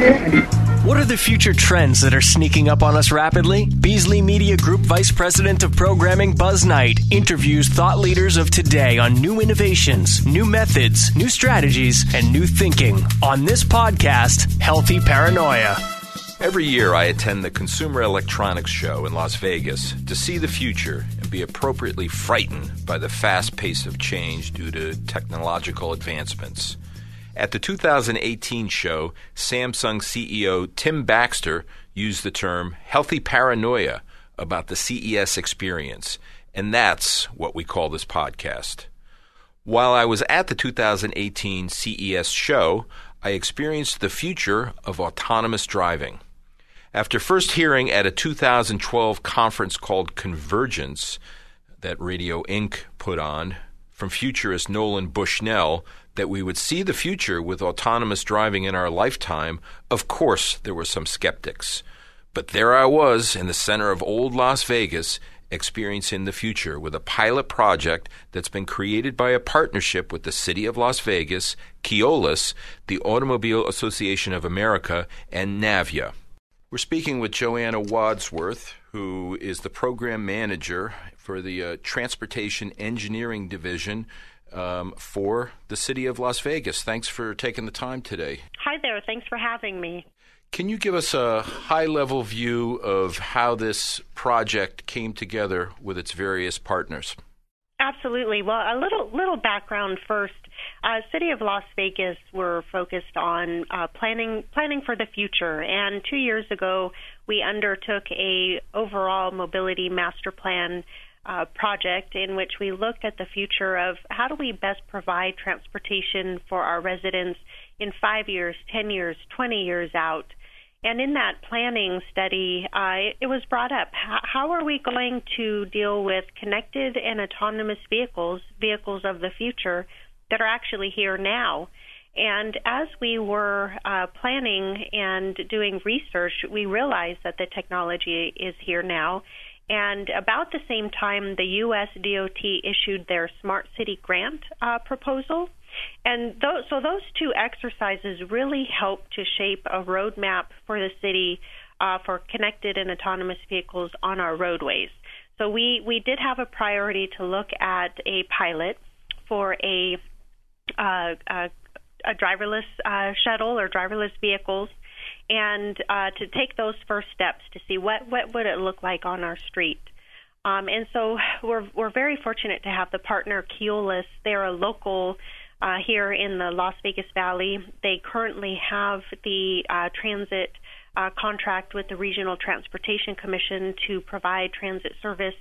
What are the future trends that are sneaking up on us rapidly? Beasley Media Group Vice President of Programming Buzz Knight interviews thought leaders of today on new innovations, new methods, new strategies, and new thinking on this podcast, Healthy Paranoia. Every year, I attend the Consumer Electronics Show in Las Vegas to see the future and be appropriately frightened by the fast pace of change due to technological advancements. At the 2018 show, Samsung CEO Tim Baxter used the term healthy paranoia about the CES experience, and that's what we call this podcast. While I was at the 2018 CES show, I experienced the future of autonomous driving. After first hearing at a 2012 conference called Convergence that Radio Ink put on from futurist Nolan Bushnell that we would see the future with autonomous driving in our lifetime, of course there were some skeptics. But there I was in the center of old Las Vegas experiencing the future with a pilot project that's been created by a partnership with the City of Las Vegas, Keolis, the Automobile Association of America, and Navya. We're speaking with Joanna Wadsworth, who is the program manager for the uh, Transportation Engineering Division um, for the City of Las Vegas. Thanks for taking the time today. Hi there. Thanks for having me. Can you give us a high level view of how this project came together with its various partners? Absolutely. Well, a little little background first. Uh, City of Las Vegas were focused on uh, planning planning for the future, and two years ago we undertook a overall mobility master plan uh, project in which we looked at the future of how do we best provide transportation for our residents in five years, ten years, twenty years out. And in that planning study, uh, it was brought up how are we going to deal with connected and autonomous vehicles, vehicles of the future that are actually here now? And as we were uh, planning and doing research, we realized that the technology is here now. And about the same time, the U.S. DOT issued their Smart City Grant uh, proposal. And so those two exercises really help to shape a roadmap for the city uh, for connected and autonomous vehicles on our roadways. So we, we did have a priority to look at a pilot for a uh, a, a driverless uh, shuttle or driverless vehicles, and uh, to take those first steps to see what what would it look like on our street. Um, and so we're we're very fortunate to have the partner Keolis. They're a local uh, here in the Las Vegas Valley. They currently have the uh, transit uh, contract with the Regional Transportation Commission to provide transit service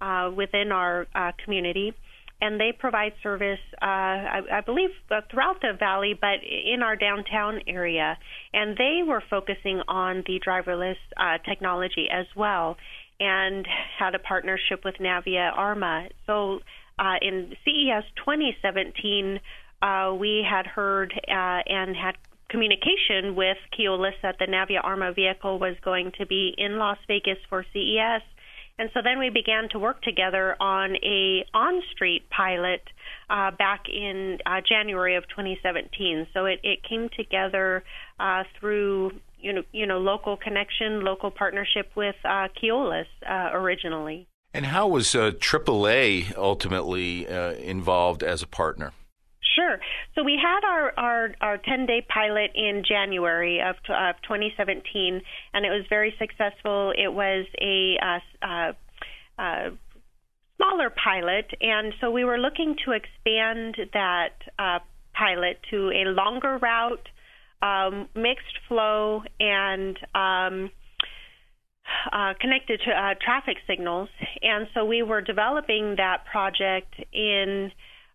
uh, within our uh, community and they provide service, uh, I, I believe, uh, throughout the valley, but in our downtown area. And they were focusing on the driverless uh, technology as well, and had a partnership with Navya Arma. So uh, in CES 2017, uh, we had heard uh, and had communication with Keolis that the Navya Arma vehicle was going to be in Las Vegas for CES and so then we began to work together on a on-street pilot uh, back in uh, January of 2017. So it, it came together uh, through you know you know local connection, local partnership with uh, Keolis uh, originally. And how was AAA ultimately uh, involved as a partner? Sure. So we had our, our, our 10 day pilot in January of, of 2017, and it was very successful. It was a uh, uh, uh, smaller pilot, and so we were looking to expand that uh, pilot to a longer route, um, mixed flow, and um, uh, connected to uh, traffic signals. And so we were developing that project in.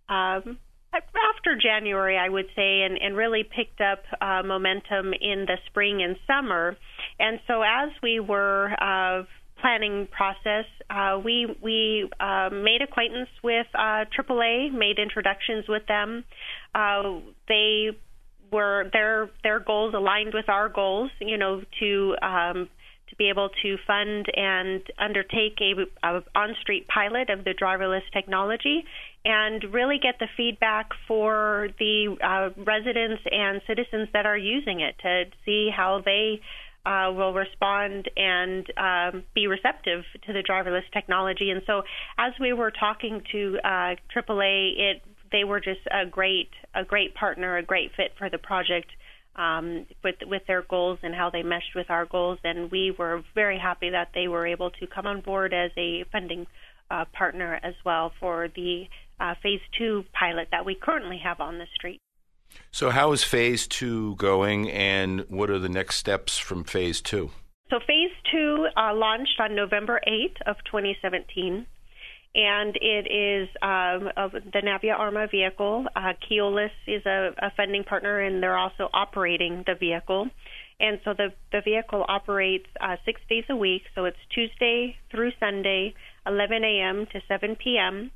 Um, after January, I would say, and, and really picked up uh, momentum in the spring and summer. And so, as we were uh, planning process, uh, we we uh, made acquaintance with uh, AAA, made introductions with them. Uh, they were their their goals aligned with our goals, you know, to um, to be able to fund and undertake a, a on-street pilot of the driverless technology. and really get the feedback for the uh, residents and citizens that are using it to see how they uh, will respond and um, be receptive to the driverless technology. And so, as we were talking to uh, AAA, it they were just a great a great partner, a great fit for the project. Um, with with their goals and how they meshed with our goals, and we were very happy that they were able to come on board as a funding uh, partner as well for the uh, phase two pilot that we currently have on the street. So, how is phase two going, and what are the next steps from phase two? So, phase two uh, launched on November 8th of 2017 and it is um, the Navya Arma vehicle. Uh, Keolis is a, a, funding partner, and they're also operating the vehicle. And so the the vehicle operates uh, six days a week. So it's Tuesday through Sunday, 11 a.m. to 7 p.m.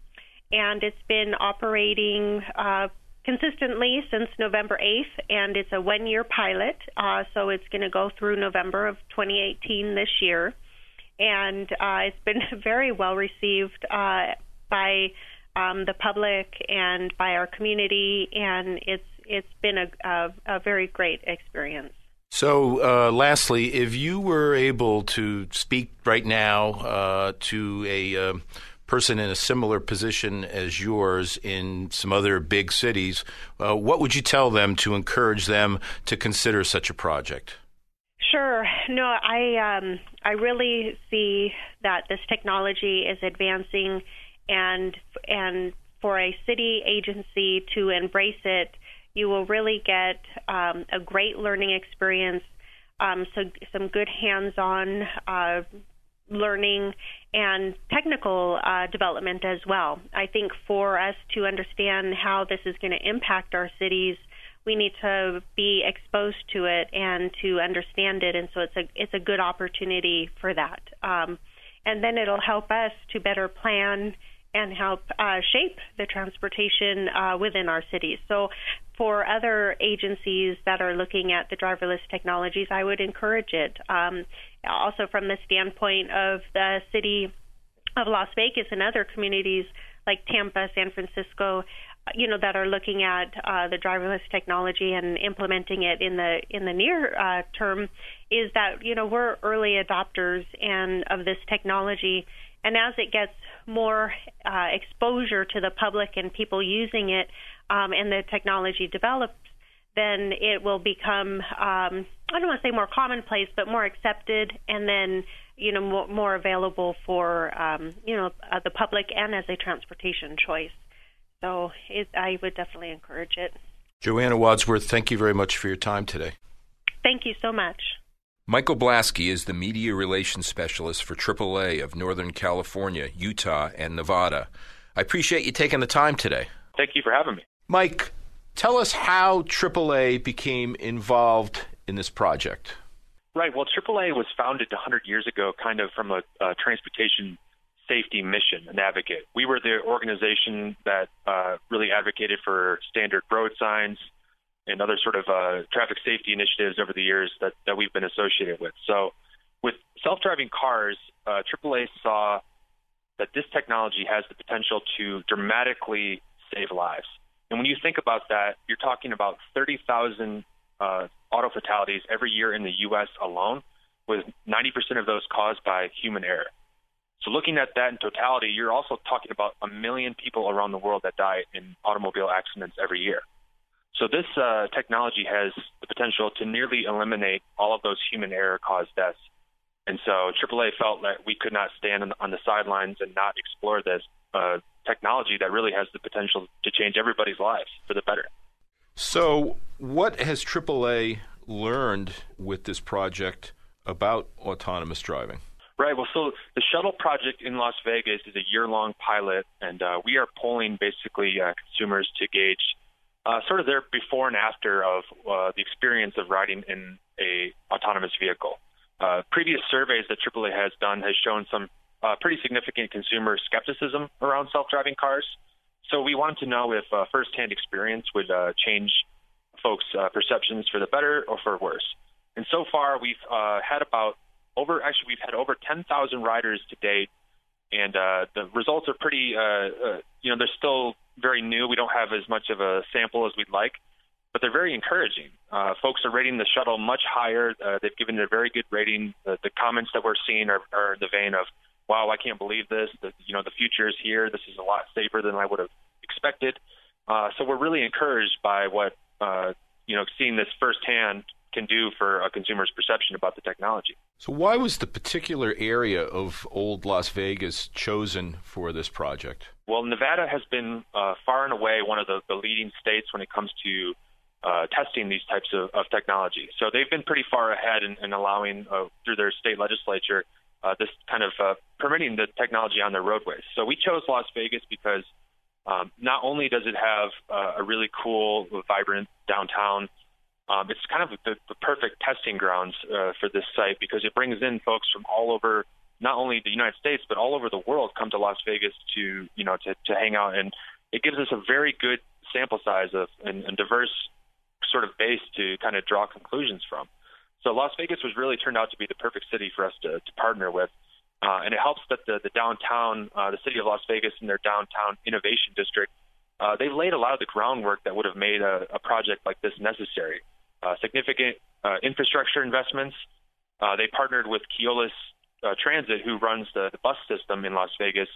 And it's been operating uh, consistently since November 8th, and it's a one-year pilot. Uh, so it's going to go through November of 2018 this year and uh, it's been very well received uh, by um, the public and by our community, and it's it's been a, a, a very great experience. So, uh, lastly, if you were able to speak right now uh, to a uh, person in a similar position as yours in some other big cities, uh, what would you tell them to encourage them to consider such a project? Sure. No, I um, I really see that this technology is advancing, and and for a city agency to embrace it, you will really get um, a great learning experience, um, so some good hands-on uh, learning and technical uh, development as well. I think for us to understand how this is going to impact our cities we need to be exposed to it and to understand it, and so it's a it's a good opportunity for that. Um, and then it'll help us to better plan and help uh, shape the transportation uh, within our cities. So, for other agencies that are looking at the driverless technologies, I would encourage it. Um, also, from the standpoint of the city of Las Vegas and other communities like Tampa, San Francisco, you know that are looking at uh, the driverless technology and implementing it in the in the near uh, term is that you know we're early adopters and of this technology. And as it gets more uh, exposure to the public and people using it um, and the technology develops then it will become um, I don't want to say more commonplace but more accepted and then you know more, more available for um, you know uh, the public and as a transportation choice so it, I would definitely encourage it. Joanna Wadsworth, thank you very much for your time today. Thank you so much. Michael Blasky is the media relations specialist for AAA of Northern California, Utah, and Nevada. I appreciate you taking the time today. Thank you for having me. Mike, tell us how AAA became involved in this project. Right. Well, AAA was founded 100 years ago, kind of from a, a transportation safety mission, an advocate. We were the organization that uh, really advocated for standard road signs and other sort of uh, traffic safety initiatives over the years that, that we've been associated with. So, with self driving cars, uh, AAA saw that this technology has the potential to dramatically save lives. And when you think about that, you're talking about 30,000 uh, auto fatalities every year in the U.S. alone, with 90% of those caused by human error. So looking at that in totality, you're also talking about a million people around the world that die in automobile accidents every year. So this uh, technology has the potential to nearly eliminate all of those human error caused deaths. And so AAA felt that we could not stand on the, sidelines and not explore this uh, technology that really has the potential to change everybody's lives for the better. So, what has AAA learned with this project about autonomous driving? Right. Well, so the shuttle project in Las Vegas is a year-long pilot, and uh, we are polling basically uh, consumers to gauge uh, sort of their before and after of uh, the experience of riding in a autonomous vehicle. Uh, previous surveys that AAA has done has shown some uh, pretty significant consumer skepticism around self-driving cars. So we wanted to know if uh, firsthand experience would uh, change folks' uh, perceptions for the better or for worse. And so far, we've uh, had about over actually we've had over 10,000 riders to date and uh, the results are pretty. Uh, uh, you know, they're still very new. We don't have as much of a sample as we'd like, but they're very encouraging. Uh, folks are rating the shuttle much higher. Uh, they've given it a very good rating. The, the comments that we're seeing are, are in the vein of, "Wow, I can't believe this. The, you know, the future is here. This is a lot safer than I would have expected." Uh, so we're really encouraged by what uh, you know, seeing this firsthand can do for a consumer's perception about the technology. So, why was the particular area of Old Las Vegas chosen for this project? Well, Nevada has been uh, far and away one of the, the, leading states when it comes to uh, testing these types of, of, technology. So, they've been pretty far ahead in, in allowing, uh, through their state legislature, uh, this kind of uh, permitting the technology on their roadways. So, we chose Las Vegas because um, not only does it have uh, a really cool, vibrant downtown, um, it's kind of the, the perfect testing grounds uh, for this site because it brings in folks from all over, not only the United States but all over the world, come to Las Vegas to you know to, to hang out, and it gives us a very good sample size of and, and diverse sort of base to kind of draw conclusions from. So Las Vegas was really turned out to be the perfect city for us to, to partner with. Uh, and it helps that the, the downtown, uh, the city of Las Vegas and their downtown innovation district, uh, they laid a lot of the groundwork that would have made a, a project like this necessary. Uh, significant uh, infrastructure investments. Uh, they partnered with Keolis uh, Transit, who runs the, the bus system in Las Vegas,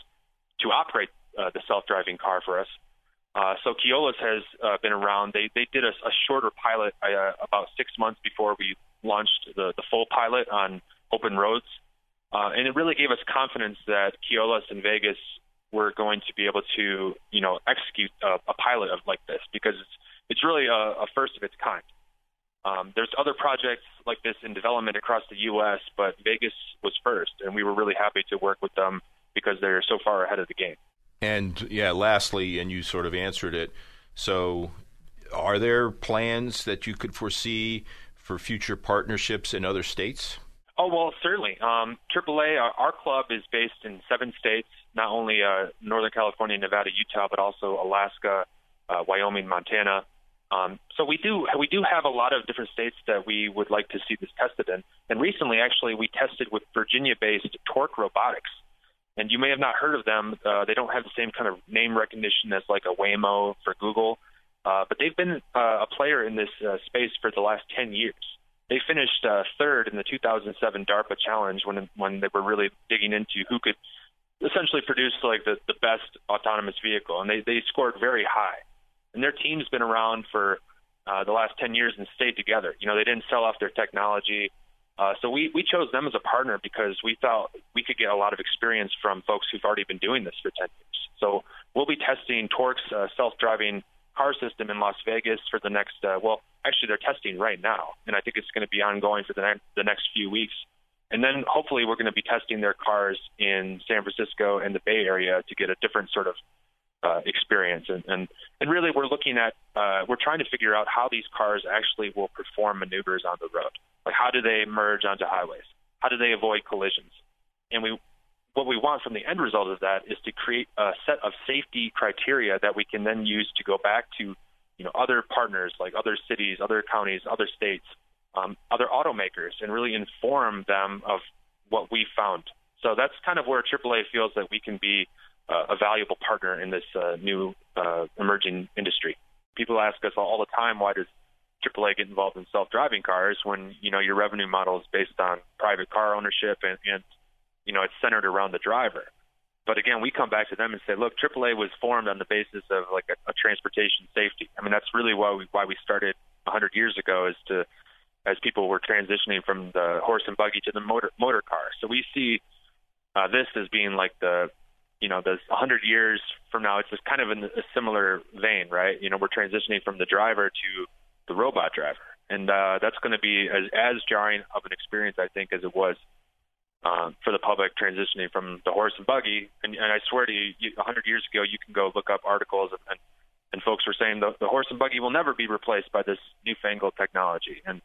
to operate uh, the self-driving car for us. Uh, so Keolis has been around. They they did a, a shorter pilot about six months before we launched the, the full pilot on open roads. And it really gave us confidence that Keolis and Vegas were going to be able to, you know, execute a, a pilot of like this because it's it's really a, a first of its kind. Um, there's other projects like this in development across the U.S., but Vegas was first, and we were really happy to work with them because they're so far ahead of the game. And yeah, lastly, and you sort of answered it. So, are there plans that you could foresee for future partnerships in other states? Oh well, certainly. Um, AAA, our, our club is based in seven states, not only uh, Northern California, Nevada, Utah, but also Alaska, uh, Wyoming, Montana. Um, so we do we do have a lot of different states that we would like to see this tested in. And recently, actually, we tested with Virginia-based Torc Robotics. And you may have not heard of them. Uh, they don't have the same kind of name recognition as like a Waymo for Google, uh, but they've been uh, a player in this uh, space for the last 10 years they finished uh, third in the 2007 DARPA challenge when when they were really digging into who could essentially produce like the, the best autonomous vehicle, and they they scored very high. And their team's been around for uh, the last 10 years and stayed together. You know, they didn't sell off their technology. Uh, so we, we chose them as a partner because we thought we could get a lot of experience from folks who've already been doing this for 10 years. So we'll be testing Torc's uh, self-driving car system in Las Vegas for the next, uh, well, actually they're testing right now, and I think it's going to be ongoing for the, ne- the next few weeks. And then hopefully we're going to be testing their cars in San Francisco and the Bay Area to get a different sort of uh, experience. And, and and really we're looking at uh, we're trying to figure out how these cars actually will perform maneuvers on the road. Like how do they merge onto highways? How do they avoid collisions? And we what we want from the end result of that is to create a set of safety criteria that we can then use to go back to you know other partners like other cities, other counties, other states, um, other automakers, and really inform them of what we found. So that's kind of where AAA feels that we can be uh, a valuable partner in this uh, new uh, emerging industry. People ask us all the time, why does AAA get involved in self-driving cars when you know your revenue model is based on private car ownership and, and you know, it's centered around the driver. But again, we come back to them and say, look, AAA was formed on the basis of like a, a transportation safety. I mean, that's really why we why we started 100 years ago, is to as people were transitioning from the horse and buggy to the motor motor car. So we see uh, this as being like the you know, the 100 years from now, it's just kind of in a similar vein, right? You know, we're transitioning from the driver to the robot driver, and uh, that's going to be as, as jarring of an experience, I think, as it was uh, for the public transitioning from the horse and buggy. And, and I swear to you, you, 100 years ago, you can go look up articles and, and, and folks were saying the, the horse and buggy will never be replaced by this newfangled technology. And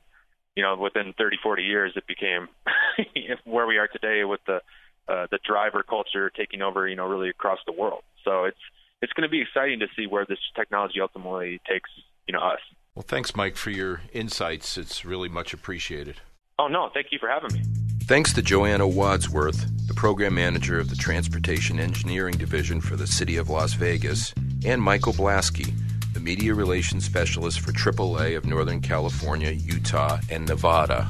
you know, within 30, 40 years, it became where we are today with the uh, the driver culture taking over, you know, really across the world. So it's it's going to be exciting to see where this technology ultimately takes, you know, us. Well, thanks, Mike, for your insights. It's really much appreciated. Oh no, thank you for having me. Thanks to Joanna Wadsworth, the program manager of the Transportation Engineering Division for the City of Las Vegas, and Michael Blasky, the media relations specialist for AAA of Northern California, Utah, and Nevada.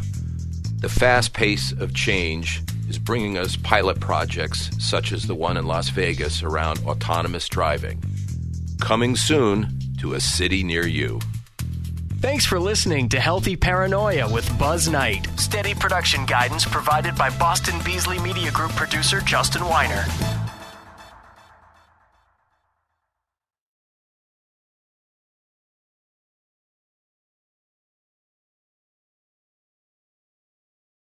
The fast pace of change is bringing us pilot projects such as the one in Las Vegas around autonomous driving. Coming soon to a city near you. Thanks for listening to Healthy Paranoia with Buzz Knight. Steady production guidance provided by Boston Beasley Media Group producer Justin Weiner.